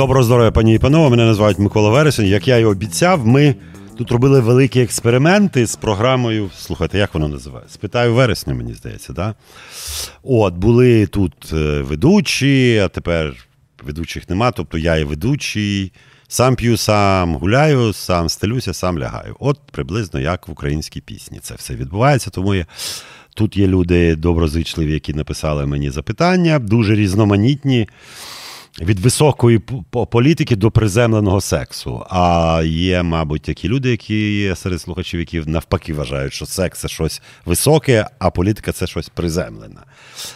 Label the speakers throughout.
Speaker 1: Доброго здоров'я, пані і панове. Мене називають Микола Вересень. Як я і обіцяв, ми тут робили великі експерименти з програмою. Слухайте, як воно називається? Спитаю вересня, мені здається, так? От, були тут е, ведучі, а тепер ведучих нема. Тобто я і ведучий, сам п'ю, сам гуляю, сам стелюся, сам лягаю. От приблизно як в українській пісні. Це все відбувається. Тому я. Тут є люди доброзичливі, які написали мені запитання, дуже різноманітні від високої політики до приземленого сексу. А є, мабуть, такі люди, які є серед слухачів, які навпаки вважають, що секс це щось високе, а політика це щось приземлене.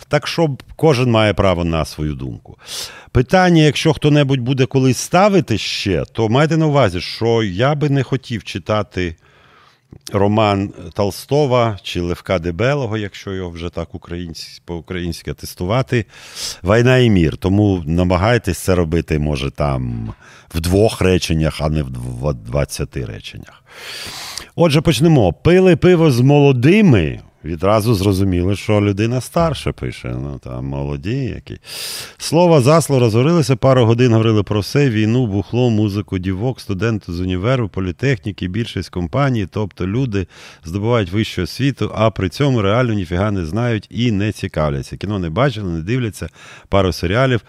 Speaker 1: Так що кожен має право на свою думку. Питання, якщо хто-небудь буде колись ставити ще, то майте на увазі, що я би не хотів читати роман Толстова чи Левка Дебелого, якщо його вже так по-українськи тестувати, Війна і мір. Тому намагайтесь це робити, може, там в двох реченнях, а не в двадцяти реченнях. Отже, почнемо. Пили пиво з молодими відразу зрозуміли, що людина старша пише. Ну там молоді які. Слово засло розгорилися, пару годин говорили про все: війну, бухло, музику, дівок, студенти з універу, політехніки, більшість компаній, тобто люди здобувають вищу освіту, а при цьому реально ніфіга не знають і не цікавляться. Кіно не бачили, не дивляться, пару серіалів.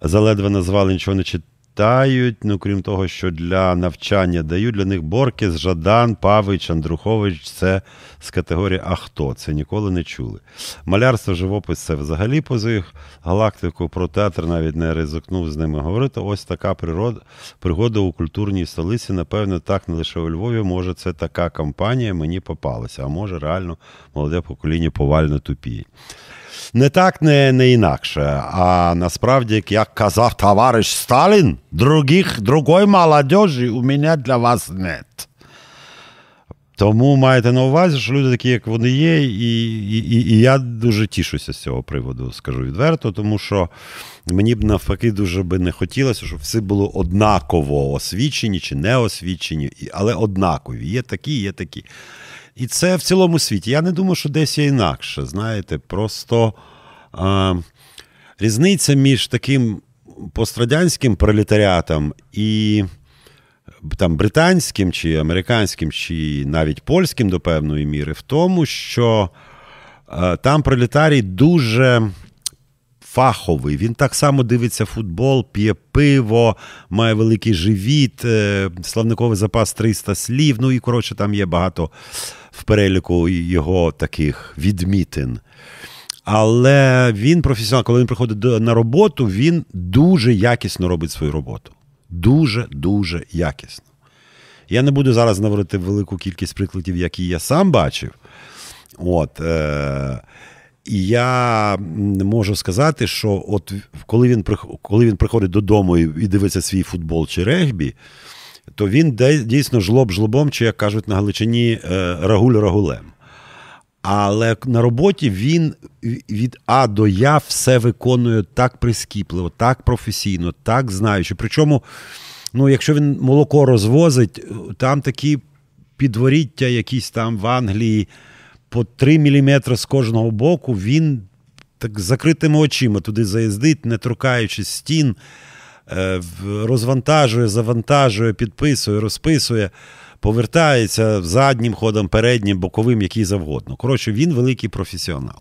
Speaker 1: Заледве назвали, нічого не читали читають, ну крім того, що для навчання дають для них Боркіс, Жадан, Павич, Андрухович це з категорії А хто? Це ніколи не чули. Малярство, живопис це взагалі поза їх галактику, про театр навіть не ризикнув з ними говорити. Ось така природа, пригода у культурній столиці. Напевно, так не лише у Львові. Може, це така кампанія мені попалася, а може, реально молоде покоління повально тупіє. Не так, не не інакше. А насправді, як казав товариш Сталін, других, другої молодежі у мене для вас нет. Тому маєте на увазі, що люди такі, як вони є, і, і, і я дуже тішуся з цього приводу, скажу відверто, тому що мені б навпаки дуже би не хотілося, щоб всі були однаково освічені чи не освічені, але однакові. Є такі, є такі. І це в цілому світі. Я не думаю, що десь є інакше. Знаєте, просто а, різниця між таким пострадянським пролетаріатом і там британським, чи американським, чи навіть польським до певної міри, в тому, що а, там пролетарій дуже. Фаховий, він так само дивиться футбол, п'є пиво, має великий живіт, е, славниковий запас 300 слів. Ну і коротше, там є багато в переліку його таких відмітин. Але він професіонал, коли він приходить на роботу, він дуже якісно робить свою роботу. Дуже-дуже якісно. Я не буду зараз говорити велику кількість прикладів, які я сам бачив. От, е- І я можу сказати, що от коли він коли він приходить додому і дивиться свій футбол чи регбі, то він дійсно жлоб жлобом, чи як кажуть на Галичині, е, рагуль рагулем. Але на роботі він від А до Я все виконує так прискіпливо, так професійно, так знаючи. Причому, ну, якщо він молоко розвозить, там такі підворіття, якісь там в Англії по 3 мм з кожного боку, він так закритими очима туди заїздить, не торкаючись стін. Е, розвантажує, завантажує, підписує, розписує, повертається заднім ходом, переднім, боковим, який завгодно. Коротше, він великий професіонал.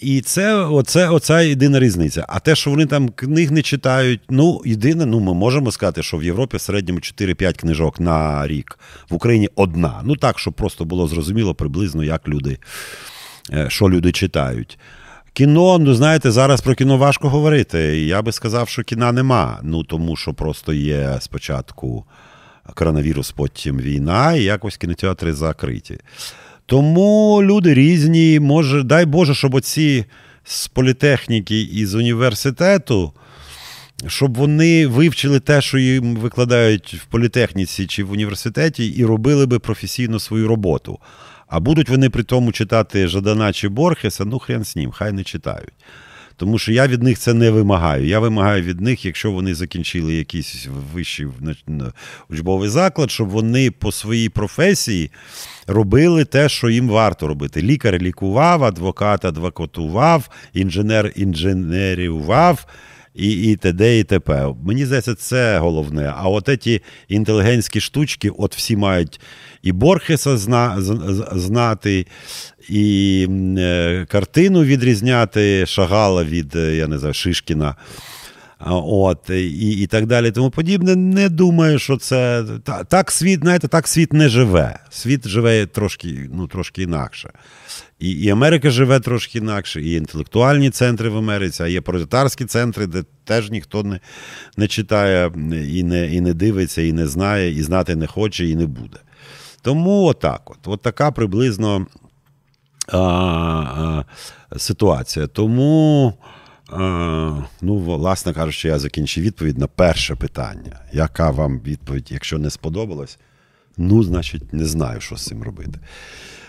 Speaker 1: І це оце, оця єдина різниця. А те, що вони там книг не читають, ну, єдине, ну, ми можемо сказати, що в Європі в середньому 4-5 книжок на рік, в Україні одна. Ну так, щоб просто було зрозуміло приблизно, як люди, е, що люди читають. Кіно, ну знаєте, зараз про кіно важко говорити. Я би сказав, що кіна нема. Ну тому що просто є спочатку коронавірус, потім війна, і якось кінотеатри закриті. Тому люди різні, може, дай Боже, щоб оці з політехніки і з університету, щоб вони вивчили те, що їм викладають в політехніці чи в університеті, і робили би професійно свою роботу. А будуть вони при тому читати Жадана чи Борхеса, ну хрен з ним, хай не читають. Тому що я від них це не вимагаю. Я вимагаю від них, якщо вони закінчили якийсь вищий учбовий заклад, щоб вони по своїй професії робили те, що їм варто робити. Лікар лікував, адвокат адвокатував, інженер інженерівав. І і т.д. і т.п. Мені здається, це головне. А от ці інтелігентські штучки, от всі мають і Борхеса зна, знати, і е, картину відрізняти Шагала від е, я не знаю, Шишкіна. От, І і так далі, тому подібне. Не думаю, що це так світ, знаєте, так світ не живе. Світ живе трошки ну, трошки інакше. І і Америка живе трошки інакше, і інтелектуальні центри в Америці, а є пролетарські центри, де теж ніхто не не читає, і не і не дивиться, і не знає, і знати не хоче, і не буде. Тому отак от. От така приблизно а, а, ситуація. Тому. Ну, власне кажучи, я закінчив відповідь на перше питання. Яка вам відповідь, якщо не сподобалось? Ну, значить, не знаю, що з цим робити.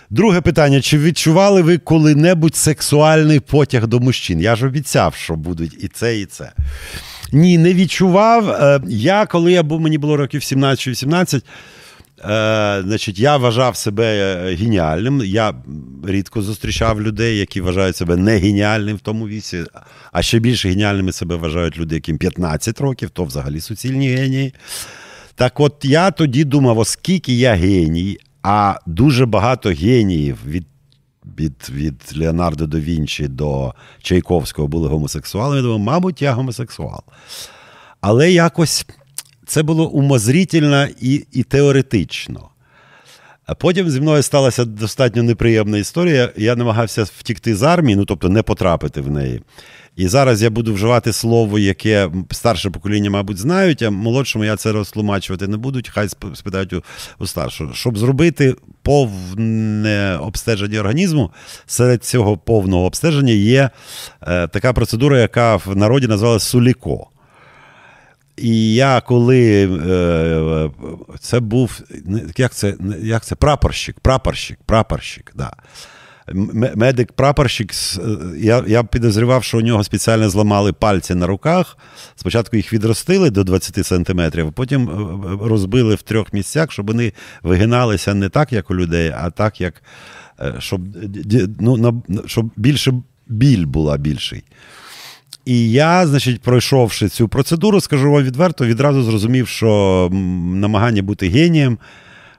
Speaker 1: Друге питання: чи відчували ви коли-небудь сексуальний потяг до мужчин? Я ж обіцяв, що будуть і це, і це. Ні, не відчував. Е, я, коли я був, мені було років 17-18. Е, значить, Я вважав себе е, геніальним. Я рідко зустрічав людей, які вважають себе не геніальним в тому віці, а ще більше геніальними себе вважають люди, яким 15 років, то взагалі суцільні генії. Так от я тоді думав, оскільки я геній, а дуже багато геніїв від від від Леонардо да Вінчі до Чайковського були гомосексуалами, я думав, мабуть, я гомосексуал. Але якось це було умозрітельно і, і теоретично. А потім зі мною сталася достатньо неприємна історія. Я намагався втікти з армії, ну тобто не потрапити в неї. І зараз я буду вживати слово, яке старше покоління, мабуть, знають, а молодшому я це розтлумачувати не буду, хай спитають у, у старшого. Щоб зробити повне обстеження організму, серед цього повного обстеження є е, така процедура, яка в народі називалася суліко. І я коли е, це був як це як це прапорщик, прапорщик, прапорщик. да. Медик-прапорщик, я я підозрював, що у нього спеціально зламали пальці на руках. Спочатку їх відростили до 20 сантиметрів, потім е, розбили в трьох місцях, щоб вони вигиналися не так, як у людей, а так, як е, щоб ну, щоб більше біль була більший. І я, значить, пройшовши цю процедуру, скажу вам відверто, відразу зрозумів, що намагання бути генієм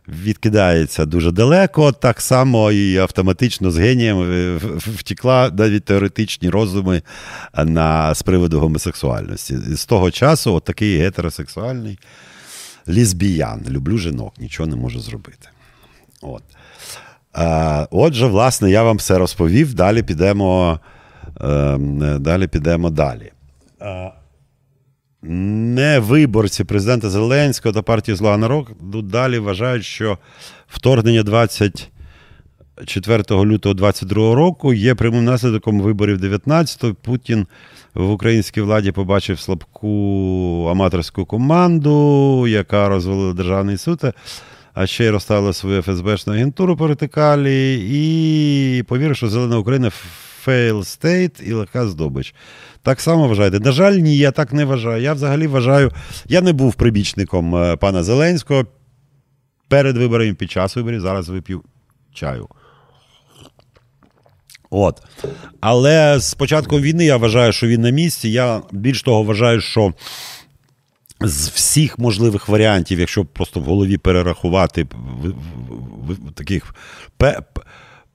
Speaker 1: відкидається дуже далеко. Так само і автоматично з генієм е, втікла навіть теоретичні розуми на, з приводу гомосексуальності. З того часу, от такий гетеросексуальний лізбіян. Люблю жінок, нічого не можу зробити. От. Отже, власне, я вам все розповів. Далі підемо. Ем, далі підемо далі. Не виборці президента Зеленського та партії Зла народу далі вважають, що вторгнення 24 лютого 2022 року є прямим наслідком виборів 19-го. Путін в українській владі побачив слабку аматорську команду, яка розвалила державний суд, а ще й розставила свою ФСБшну агентуру по вертикалі, і повірив, що Зелена Україна fail state і легка здобич. Так само вважаєте? На жаль, ні, я так не вважаю. Я взагалі вважаю, я не був прибічником е, пана Зеленського перед виборами під час виборів. Зараз вип'ю чаю. От. Але з початком війни я вважаю, що він на місці. Я більш того вважаю, що з всіх можливих варіантів, якщо просто в голові перерахувати таких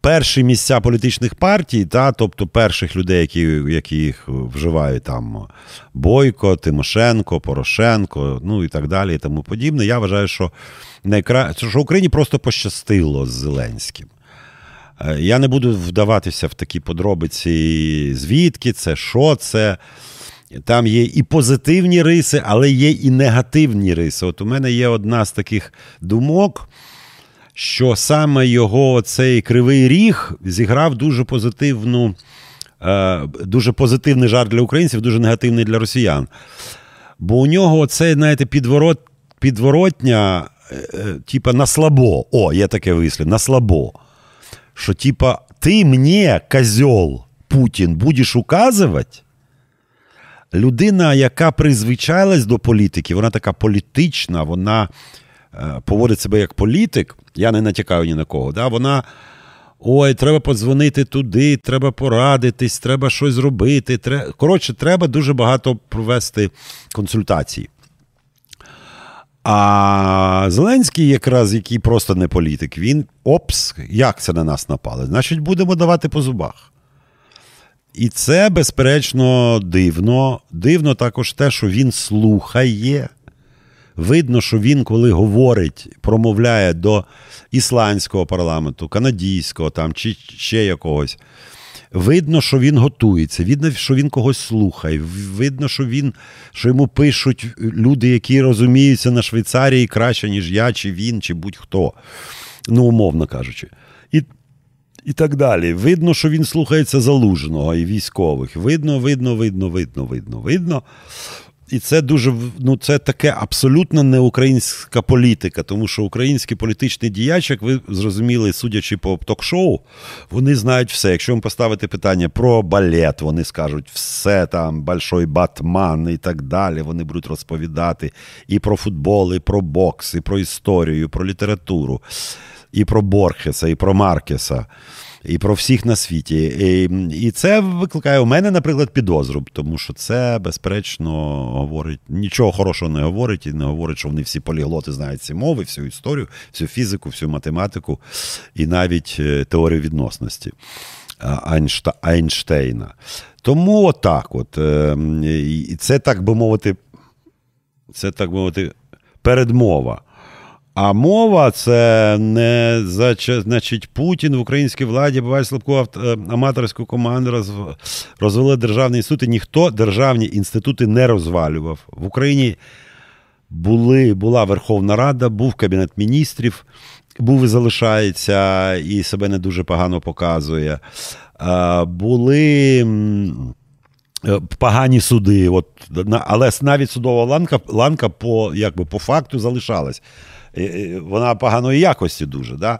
Speaker 1: перші місця політичних партій, та, тобто перших людей, які які їх вживають там Бойко, Тимошенко, Порошенко, ну і так далі, і тому подібне. Я вважаю, що найкра... що Україні просто пощастило з Зеленським. Е, я не буду вдаватися в такі подробиці, звідки це, що це. Там є і позитивні риси, але є і негативні риси. От у мене є одна з таких думок що саме його цей кривий ріг зіграв дуже позитивну, е, дуже позитивний жарт для українців, дуже негативний для росіян. Бо у нього цей, знаєте, підворот, підворотня, е, е, типа на слабо. О, є таке вислів, на слабо. Що, типа, ти мені, козьол, Путін, будеш указувати? Людина, яка призвичайлась до політики, вона така політична, вона поводить себе як політик, я не натякаю ні на кого. Да? Вона Ой, треба подзвонити туди, треба порадитись, треба щось зробити. Треба... Коротше, треба дуже багато провести консультацій. А Зеленський, якраз який просто не політик, він опс, як це на нас напали? Значить, будемо давати по зубах. І це, безперечно, дивно. Дивно також те, що він слухає. Видно, що він, коли говорить, промовляє до ісландського парламенту, канадійського там, чи ще якогось. Видно, що він готується, видно, що він когось слухає. Видно, що він, що йому пишуть люди, які розуміються на Швейцарії краще, ніж я, чи він, чи будь-хто. Ну, умовно кажучи. І і так далі. Видно, що він слухається залужного і військових. Видно, видно, видно, видно, видно, видно. І це дуже ну це таке абсолютно не українська політика, тому що український політичний діяч, як ви зрозуміли, судячи по ток-шоу, вони знають все. Якщо їм поставити питання про балет, вони скажуть все там, большой батман і так далі. Вони будуть розповідати і про футбол, і про бокс, і про історію, і про літературу, і про Борхеса, і про Маркеса і про всіх на світі. І і це викликає у мене, наприклад, підозру, тому що це, безперечно, говорить нічого хорошого не говорить, і не говорить, що вони всі поліглоти знають ці мови, всю історію, всю фізику, всю математику і навіть е, теорію відносності Айнштейна. Тому отак, от, е, і це так би мовити, це так би мовити, передмова. А мова це не значить Путін в українській владі буває слабку е, аматорську команду розвели державні інститути. Ніхто державні інститути не розвалював. В Україні були, була Верховна Рада, був Кабінет міністрів, був і залишається, і себе не дуже погано показує. Були. Е, погані суди, от, але навіть судова ланка ланка по якби, по факту залишалась вона поганої якості дуже. Да?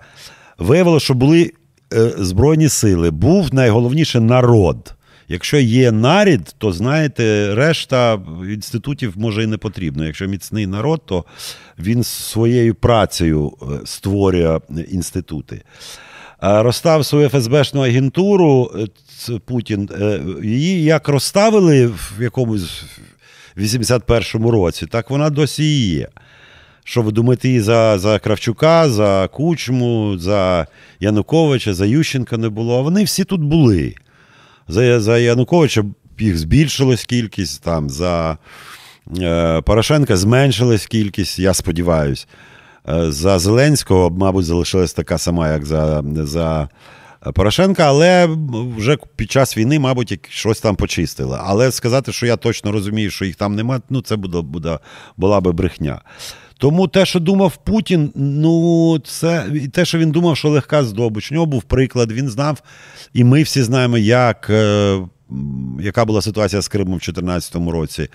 Speaker 1: Виявилося, що були е, Збройні сили, був найголовніше народ. Якщо є нарід, то знаєте, решта інститутів може і не потрібно. Якщо міцний народ, то він своєю працею е, створює інститути. Розстав свою ФСБшну агентуру е, Путін, її як розставили в якомусь 81-му році, так вона досі і є. Що ви думаєте, і за за Кравчука, за Кучму, за Януковича, за Ющенка не було. А вони всі тут були. За за Януковича їх збільшилась кількість, там, за е, Порошенка зменшилась кількість, я сподіваюся. Е, за Зеленського, мабуть, залишилась така сама, як за за Порошенка, але вже під час війни, мабуть, щось там почистили. Але сказати, що я точно розумію, що їх там немає, ну це буде, буде, була би брехня. Тому те, що думав Путін, ну це те, що він думав, що легка здобич. У нього був приклад, він знав, і ми всі знаємо, як, е, яка була ситуація з Кримом в 2014 році.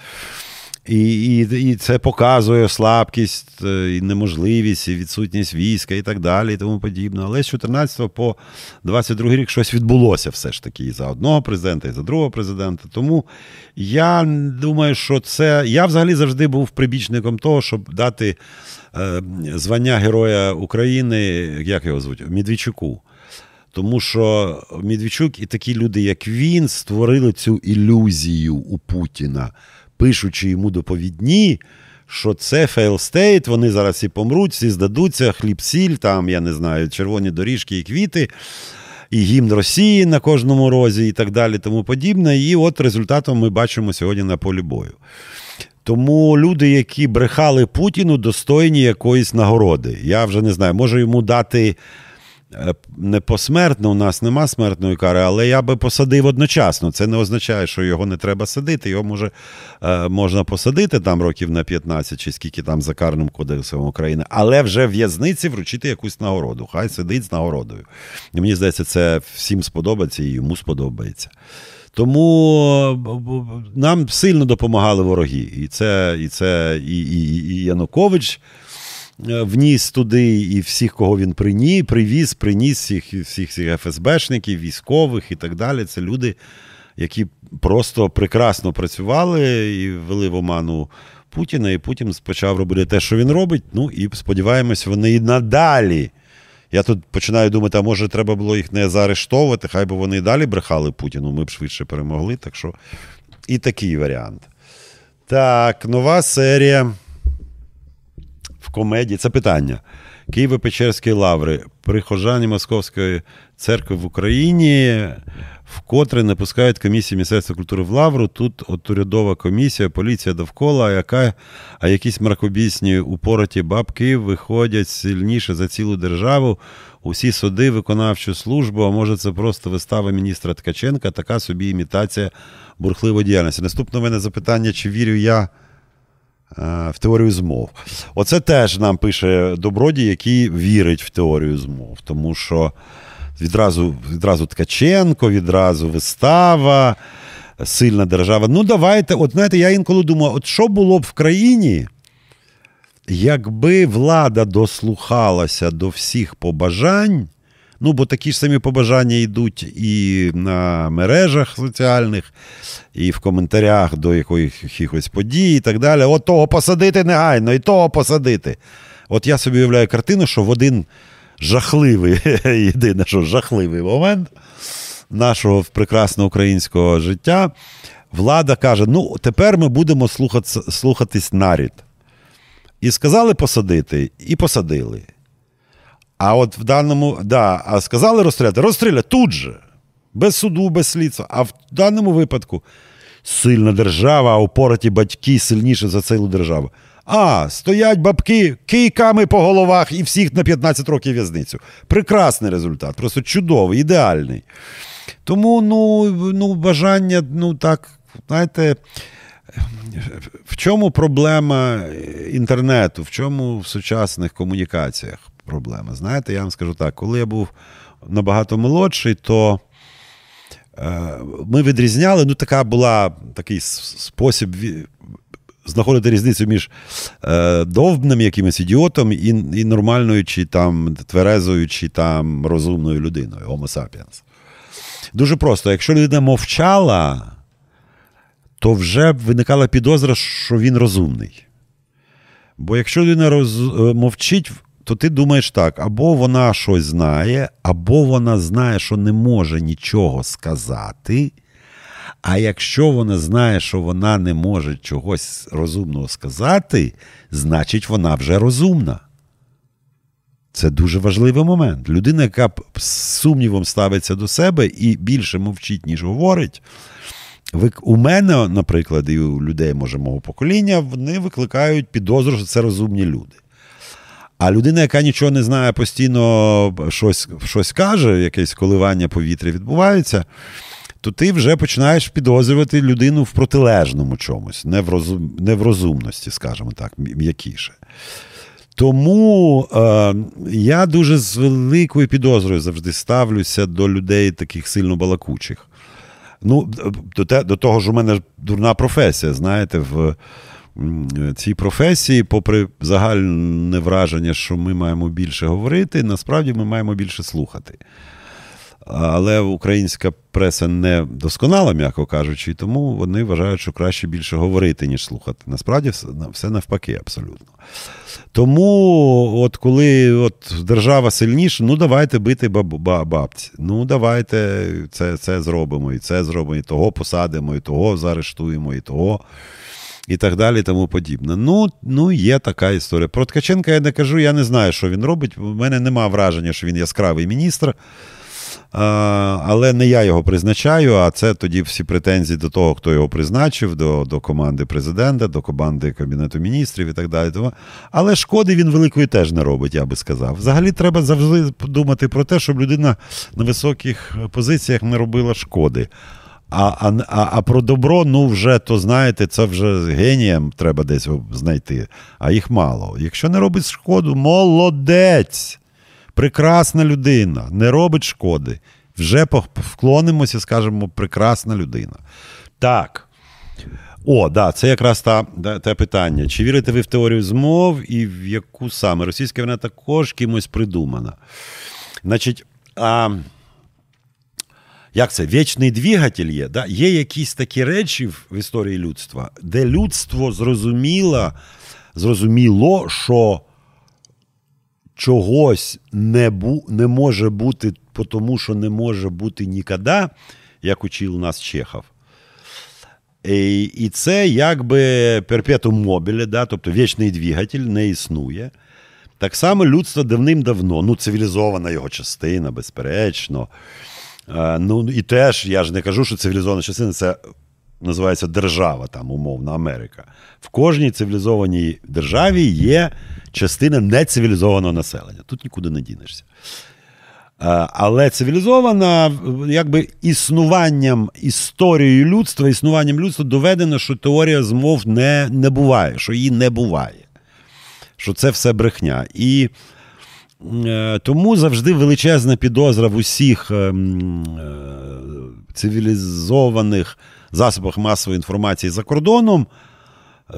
Speaker 1: І і, і це показує слабкість, е, і неможливість, і відсутність війська і так далі, і тому подібне. Але з 14 по 22 рік щось відбулося все ж таки і за одного президента, і за другого президента. Тому я думаю, що це. Я взагалі завжди був прибічником того, щоб дати е, звання Героя України, як його звуть, Медведчуку. Тому що Медведчук і такі люди, як він, створили цю ілюзію у Путіна пишучи йому доповідні, що це failed state, вони зараз всі помруть, всі здадуться, хліб, сіль, там, я не знаю, червоні доріжки і квіти, і гімн Росії на кожному розі, і так далі, тому подібне. І от результатом ми бачимо сьогодні на полі бою. Тому люди, які брехали Путіну, достойні якоїсь нагороди. Я вже не знаю, може йому дати не посмертно, у нас нема смертної кари, але я би посадив одночасно. Це не означає, що його не треба садити. Його може е, можна посадити там років на 15 чи скільки там за карним кодексом України, але вже в'язниці вручити якусь нагороду. Хай сидить з нагородою. І мені здається, це всім сподобається і йому сподобається. Тому нам сильно допомагали вороги. І це і це і, і, і Янукович. Е, вніс туди і всіх, кого він приніс, привіз, приніс всіх всіх, всіх ФСБшників, військових і так далі. Це люди, які просто прекрасно працювали і ввели в оману Путіна, і Путін почав робити те, що він робить. Ну і сподіваємось, вони і надалі Я тут починаю думати, а може треба було їх не заарештовувати, хай би вони і далі брехали Путіну, ми б швидше перемогли. Так що і такий варіант. Так, нова серія комедії. Це питання. Києво-Печерські лаври, прихожані Московської церкви в Україні, вкотре не пускають комісії Міністерства культури в Лавру. Тут от урядова комісія, поліція довкола, яка, а якісь мракобісні упороті бабки виходять сильніше за цілу державу. Усі суди, виконавчу службу, а може, це просто вистава міністра Ткаченка, така собі імітація бурхливої діяльності. Наступне в мене запитання: чи вірю я? В теорію змов. Оце теж нам пише Добродій, який вірить в теорію змов. Тому що відразу відразу Ткаченко, відразу вистава, сильна держава. Ну, давайте, от знаєте, я інколи думаю, от що було б в країні, якби влада дослухалася до всіх побажань. Ну, бо такі ж самі побажання йдуть і на мережах соціальних, і в коментарях до якихось подій, і так далі. От того посадити негайно, і того посадити. От я собі уявляю картину, що в один жахливий, єдине, що жахливий момент нашого прекрасного українського життя, влада каже: ну, тепер ми будемо слухати, слухатись нарід. І сказали посадити, і посадили. А от в даному, да, а сказали розстріляти, розстріляти тут же, без суду, без слідства. А в даному випадку сильна держава, а упораті батьки сильніше за цілу державу. А, стоять бабки кийками по головах і всіх на 15 років в'язницю. Прекрасний результат, просто чудовий, ідеальний. Тому ну, ну, бажання, ну так, знаєте, в чому проблема інтернету, в чому в сучасних комунікаціях проблема? Знаєте, я вам скажу так, коли я був набагато молодший, то е, ми відрізняли, ну, така була такий спосіб знаходити різницю між е, довбним якимось ідіотом і і нормальною, чи там тверезою, чи там розумною людиною, Homo sapiens. Дуже просто, якщо людина мовчала, то вже виникала підозра, що він розумний. Бо якщо людина роз... Е, мовчить, то ти думаєш так: або вона щось знає, або вона знає, що не може нічого сказати. А якщо вона знає, що вона не може чогось розумного сказати, значить вона вже розумна. Це дуже важливий момент. Людина, яка з сумнівом ставиться до себе і більше мовчить, ніж говорить. У мене, наприклад, і у людей, може, мого покоління, вони викликають підозру, що це розумні люди. А людина, яка нічого не знає, постійно щось щось каже, якесь коливання повітря відбувається то ти вже починаєш підозрювати людину в протилежному чомусь, не в розум, не в розумності, скажімо так, м'якіше. Тому е, я дуже з великою підозрою завжди ставлюся до людей таких сильно балакучих. Ну, До те, до того ж, у мене дурна професія, знаєте, в цій професії, попри загальне враження, що ми маємо більше говорити, насправді ми маємо більше слухати. Але українська преса не досконала, м'яко кажучи, тому вони вважають, що краще більше говорити, ніж слухати. Насправді, все навпаки, абсолютно. Тому, от коли от держава сильніша, ну давайте бити бабці. Ну, давайте це це зробимо, і це зробимо, і того посадимо, і того заарештуємо, і того. І так далі, тому подібне. Ну, ну, є така історія. Про Ткаченка я не кажу, я не знаю, що він робить. У мене немає враження, що він яскравий міністр. Але не я його призначаю, а це тоді всі претензії до того, хто його призначив, до до команди президента, до команди Кабінету міністрів і так далі. Але шкоди він великої теж не робить, я би сказав. Взагалі треба завжди думати про те, щоб людина на високих позиціях не робила шкоди. А а, а, про добро, ну вже то знаєте, це вже генієм треба десь знайти, а їх мало. Якщо не робить шкоду, молодець прекрасна людина, не робить шкоди. Вже вклонимося, скажемо, прекрасна людина. Так. О, да, це якраз та, те питання. Чи вірите ви в теорію змов і в яку саме? Російська вона також кимось придумана. Значить, а, як це? Вічний двигатель є. Да? Є якісь такі речі в історії людства, де людство зрозуміло, зрозуміло, що чогось не бу, не може бути, тому що не може бути ніколи, як учив нас Чехов. І і це якби перпетум мобіле, да, тобто вічний двигатель не існує. Так само людство давним-давно, ну, цивілізована його частина, безперечно. А, ну, І теж я ж не кажу, що цивілізована частина це називається держава, там, умовно, Америка. В кожній цивілізованій державі є частина нецивілізованого населення. Тут нікуди не дінешся. Але цивілізована, якби існуванням історією людства, існуванням людства доведено, що теорія змов не не буває, що її не буває, що це все брехня. І е, тому завжди величезна підозра в усіх е, е, цивілізованих засобах масової інформації за кордоном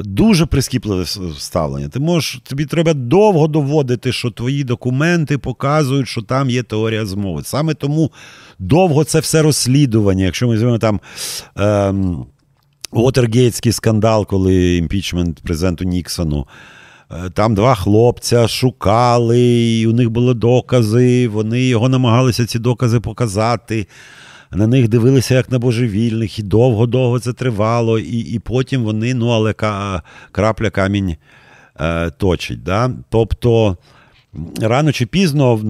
Speaker 1: дуже прискіпливе ставлення. Ти можеш, Тобі треба довго доводити, що твої документи показують, що там є теорія змови. Саме тому довго це все розслідування. Якщо ми візьмемо там. Ем, скандал, коли імпічмент президенту Ніксону. Е, там два хлопця шукали, і у них були докази, вони його намагалися ці докази показати на них дивилися як на божевільних, і довго-довго це тривало, і і потім вони, ну, але крапля камінь е, точить. Да? Тобто рано чи пізно в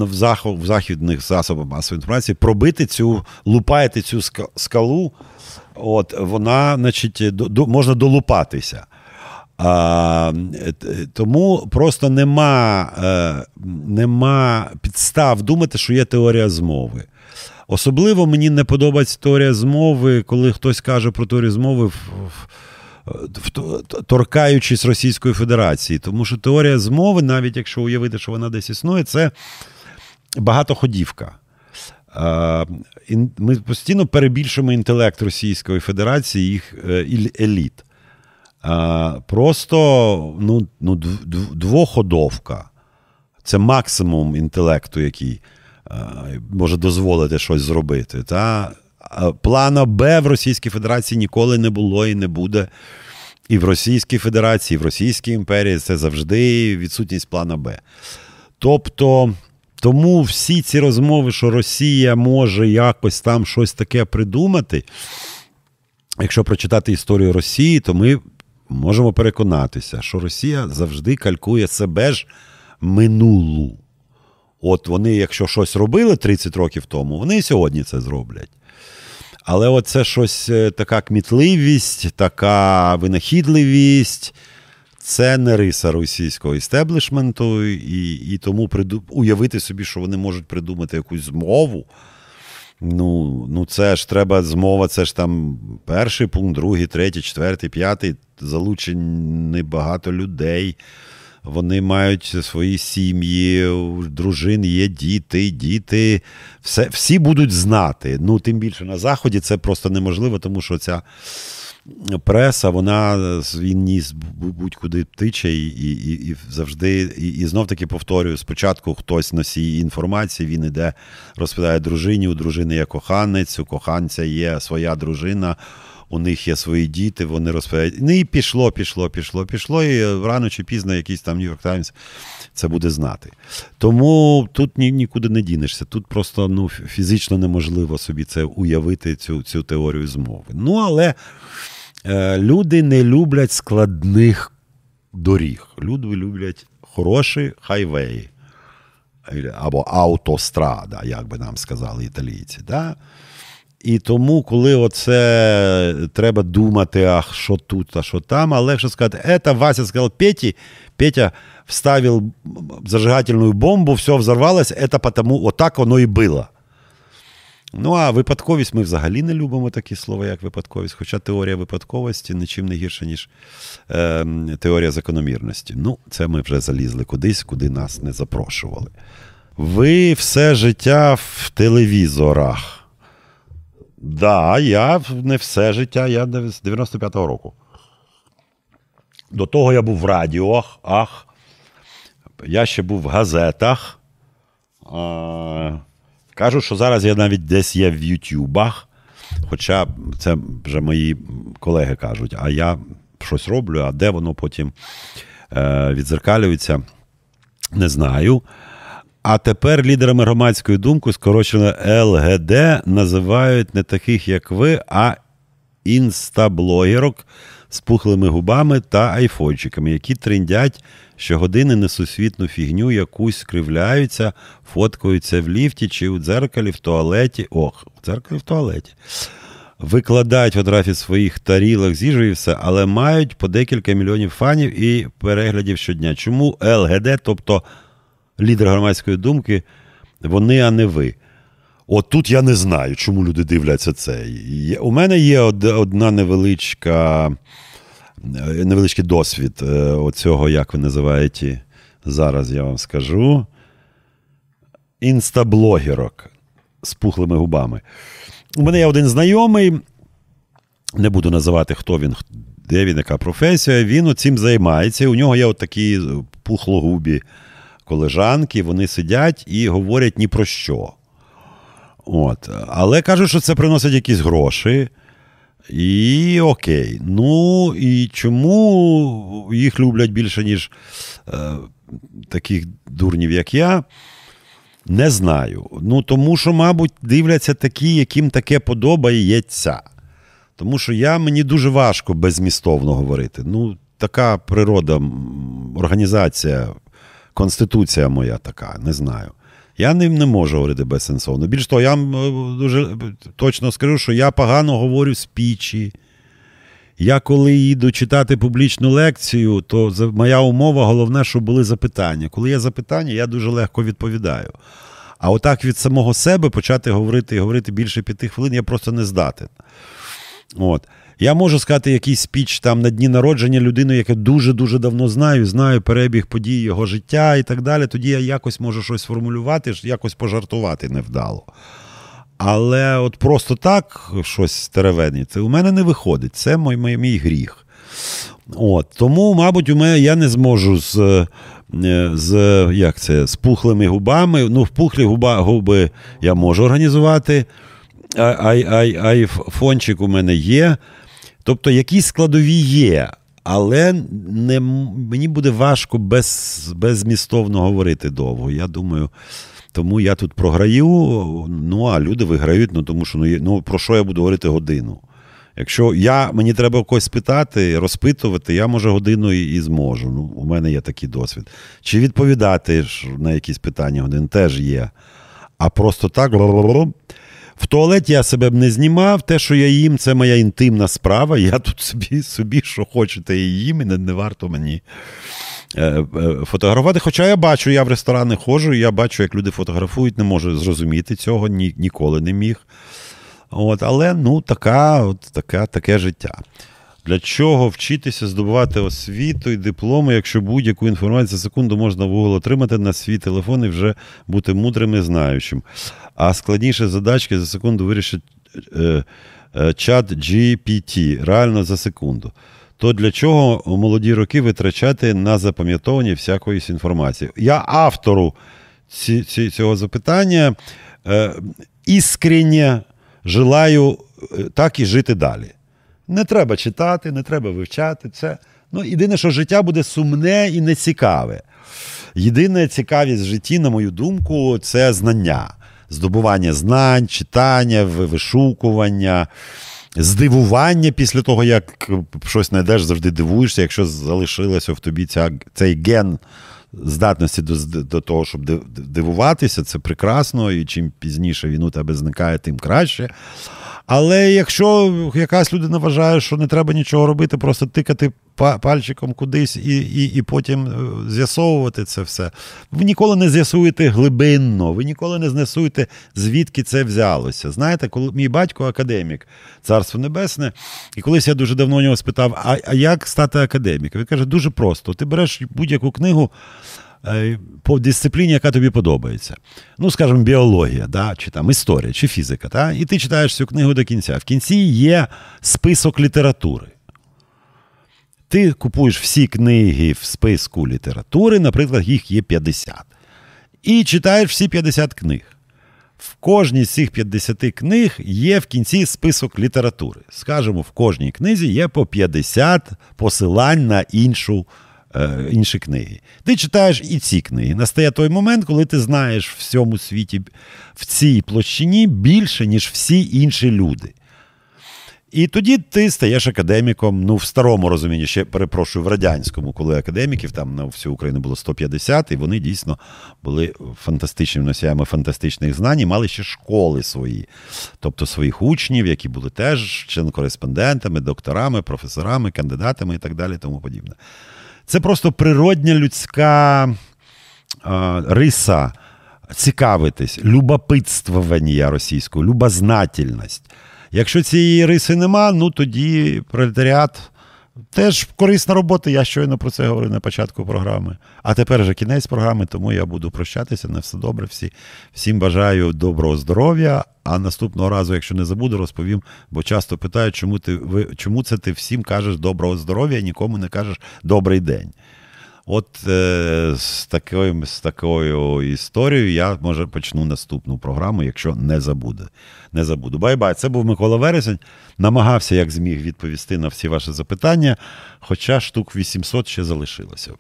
Speaker 1: в західних засобах масової інформації пробити цю, лупаєте цю скалу, от, вона, значить, до, можна долупатися. А, Тому просто нема, е, нема підстав думати, що є теорія змови. Особливо мені не подобається теорія змови, коли хтось каже про теорію змови, торкаючись Російської Федерації. Тому що теорія змови, навіть якщо уявити, що вона десь існує, це багатоходівка. Ми постійно перебільшуємо інтелект Російської Федерації, їх е, еліт. Просто ну, ну, двоходовка. Це максимум інтелекту, який може дозволити щось зробити. Та? Плана Б в Російській Федерації ніколи не було і не буде. І в Російській Федерації, і в Російській імперії це завжди відсутність плана Б. Тобто, тому всі ці розмови, що Росія може якось там щось таке придумати. Якщо прочитати історію Росії, то ми можемо переконатися, що Росія завжди калькує себе ж минулу. От вони, якщо щось робили 30 років тому, вони і сьогодні це зроблять. Але от це щось е, така кмітливість, така винахідливість. Це не риса російського істеблішменту, і і тому приду... уявити собі, що вони можуть придумати якусь змову. Ну, ну це ж треба змова, це ж там перший пункт, другий, третій, четвертий, п'ятий. Залучені багато людей. Вони мають свої сім'ї, дружин, є діти, діти. Все, Всі будуть знати. Ну, тим більше на Заході це просто неможливо, тому що ця преса, вона він ніс будь-куди тиче, і і, і завжди. І, і знов таки повторюю: спочатку хтось носій інформації, він іде, розповідає дружині, у дружини є коханець, у коханця є своя дружина у них є свої діти, вони розповідають. Ну і пішло, пішло, пішло, пішло, і рано чи пізно якийсь там Нью-Йорк Таймс це буде знати. Тому тут ні, нікуди не дінешся. Тут просто ну, фізично неможливо собі це уявити, цю цю теорію змови. Ну, але люди не люблять складних доріг. Люди люблять хороші хайвеї. Або автострада, як би нам сказали італійці. Да? І тому, коли оце треба думати, а що тут, а що там, а легше сказати, це Вася сказав Петі, Петя вставив зажигательну бомбу, все взорвалось, це тому отак воно і було. Ну, а випадковість ми взагалі не любимо такі слова, як випадковість. Хоча теорія випадковості нічим не гірша, ніж е, теорія закономірності. Ну, це ми вже залізли кудись, куди нас не запрошували. Ви все життя в телевізорах. Да, я не все життя, я з 95-го року. До того я був в радіох, ах, я ще був в газетах. А, Кажуть, що зараз я навіть десь є в Ютубах. Хоча це вже мої колеги кажуть, а я щось роблю, а де воно потім е, відзеркалюється, не знаю. А тепер лідерами громадської думки, скорочено ЛГД, називають не таких, як ви, а інстаблогерок з пухлими губами та айфончиками, які триндять щогодини несусвітну фігню, якусь скривляються, фоткаються в ліфті чи у дзеркалі в туалеті. Ох, в дзеркалі в туалеті. Викладають фотографії своїх тарілок з і все, але мають по декілька мільйонів фанів і переглядів щодня. Чому ЛГД, тобто лідер громадської думки, вони, а не ви? От тут я не знаю, чому люди дивляться це. У мене є одна невеличка, невеличкий досвід е, оцього, як ви називаєте, зараз я вам скажу. Інстаблогерок з пухлими губами. У мене є один знайомий, не буду називати, хто він, де він, яка професія. Він цим займається. У нього є от такі пухлогубі колежанки, вони сидять і говорять ні про що. От. Але кажуть, що це приносить якісь гроші. І окей. Ну і чому їх люблять більше, ніж е, таких дурнів, як я, не знаю. Ну, Тому що, мабуть, дивляться такі, яким таке подобається. Тому що я, мені дуже важко безмістовно говорити. Ну, Така природа, організація, конституція моя така, не знаю. Я ним не можу говорити безсенсовно. Більш того, я дуже точно скажу, що я погано говорю спічі. Я коли їду читати публічну лекцію, то моя умова головне, щоб були запитання. Коли є запитання, я дуже легко відповідаю. А отак від самого себе почати говорити і говорити більше п'яти хвилин, я просто не здатен. От. Я можу сказати якийсь спіч там на дні народження людини, яку дуже-дуже давно знаю, знаю перебіг подій його життя і так далі. Тоді я якось можу щось формулювати, якось пожартувати невдало. Але от просто так щось це у мене не виходить. Це мій, мій, мій гріх. От, Тому, мабуть, у мене я не зможу з е, з, як це, з пухлими губами. Ну, в пухлі губа, губи я можу організувати. Ай, ай, айфончик у мене є. Тобто, якісь складові є, але не, мені буде важко без, безмістовно говорити довго. Я думаю, тому я тут програю. Ну, а люди виграють, ну тому що ну, ну про що я буду говорити годину? Якщо я, мені треба когось спитати, розпитувати, я може годину і, і зможу. Ну, У мене є такий досвід. Чи відповідати на якісь питання годин теж є. А просто так. В туалеті я себе б не знімав. Те, що я їм, це моя інтимна справа. Я тут собі, собі що хочете, і їм, і не, не варто мені. Е, е, фотографувати. Хоча я бачу, я в ресторани ходжу, я бачу, як люди фотографують, не можу зрозуміти цього, ні, ніколи не міг. От, Але ну, така, от, така, таке життя. Для чого вчитися здобувати освіту і дипломи, якщо будь-яку інформацію за секунду можна в Google отримати на свій телефон і вже бути мудрим і знаючим. А складніші задачки за секунду вирішить е, е, чат GPT реально за секунду. То для чого у молоді роки витрачати на запам'ятовування всякої інформації? Я автору ці, ці, цього запитання е, іскренне желаю е, так і жити далі. Не треба читати, не треба вивчати це. Ну, Єдине, що життя буде сумне і нецікаве. Єдина цікавість в житті, на мою думку, це знання, здобування знань, читання, вишукування, здивування після того, як щось знайдеш, завжди дивуєшся, якщо залишилося в тобі ця, цей ген. Здатності до до того, щоб дивуватися, це прекрасно, і чим пізніше він у тебе зникає, тим краще. Але якщо якась людина вважає, що не треба нічого робити, просто тикати пальчиком кудись і і, і потім е, з'ясовувати це все, ви ніколи не з'ясуєте глибинно, ви ніколи не знесуєте, звідки це взялося. Знаєте, коли мій батько академік, царство небесне, і колись я дуже давно у нього спитав: а, а як стати академіком? Він каже, дуже просто: ти береш будь-яку книгу. Е, по дисципліні, яка тобі подобається. Ну, скажімо, біологія, да, чи там історія, чи фізика. Да? І ти читаєш цю книгу до кінця. В кінці є список літератури. Ти купуєш всі книги в списку літератури, наприклад, їх є 50. І читаєш всі 50 книг. В кожній з цих 50 книг є в кінці список літератури. Скажемо, в кожній книзі є по 50 посилань на іншу е, інші книги. Ти читаєш і ці книги. Настає той момент, коли ти знаєш в всьому світі в цій площині більше, ніж всі інші люди. І тоді ти стаєш академіком, ну в старому розумінні, ще перепрошую, в радянському, коли академіків там на всю Україну було 150, і вони дійсно були фантастичними носіями фантастичних знань і мали ще школи свої, тобто своїх учнів, які були теж член-кореспондентами, докторами, професорами, кандидатами і так далі. тому подібне. Це просто природня людська риса. Цікавитись, любопитствування російською, любознательність. Якщо цієї риси нема, ну тоді пролетаріат теж корисна робота. Я щойно про це говорив на початку програми. А тепер вже кінець програми, тому я буду прощатися. На все добре. Всі, Всім бажаю доброго здоров'я. А наступного разу, якщо не забуду, розповім, бо часто питають, чому ти ви чому це ти всім кажеш доброго здоров'я, нікому не кажеш добрий день. От е, з такою з такою історією я може почну наступну програму, якщо не забуде. Не забуду. Bye-bye. Це був Микола Вересень. Намагався, як зміг, відповісти на всі ваші запитання, хоча штук 800 ще залишилося.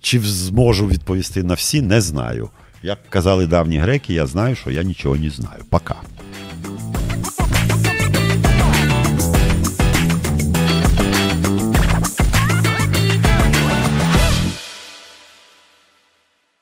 Speaker 1: Чи зможу відповісти на всі, не знаю. Як казали давні греки, я знаю, що я нічого не знаю. Пока.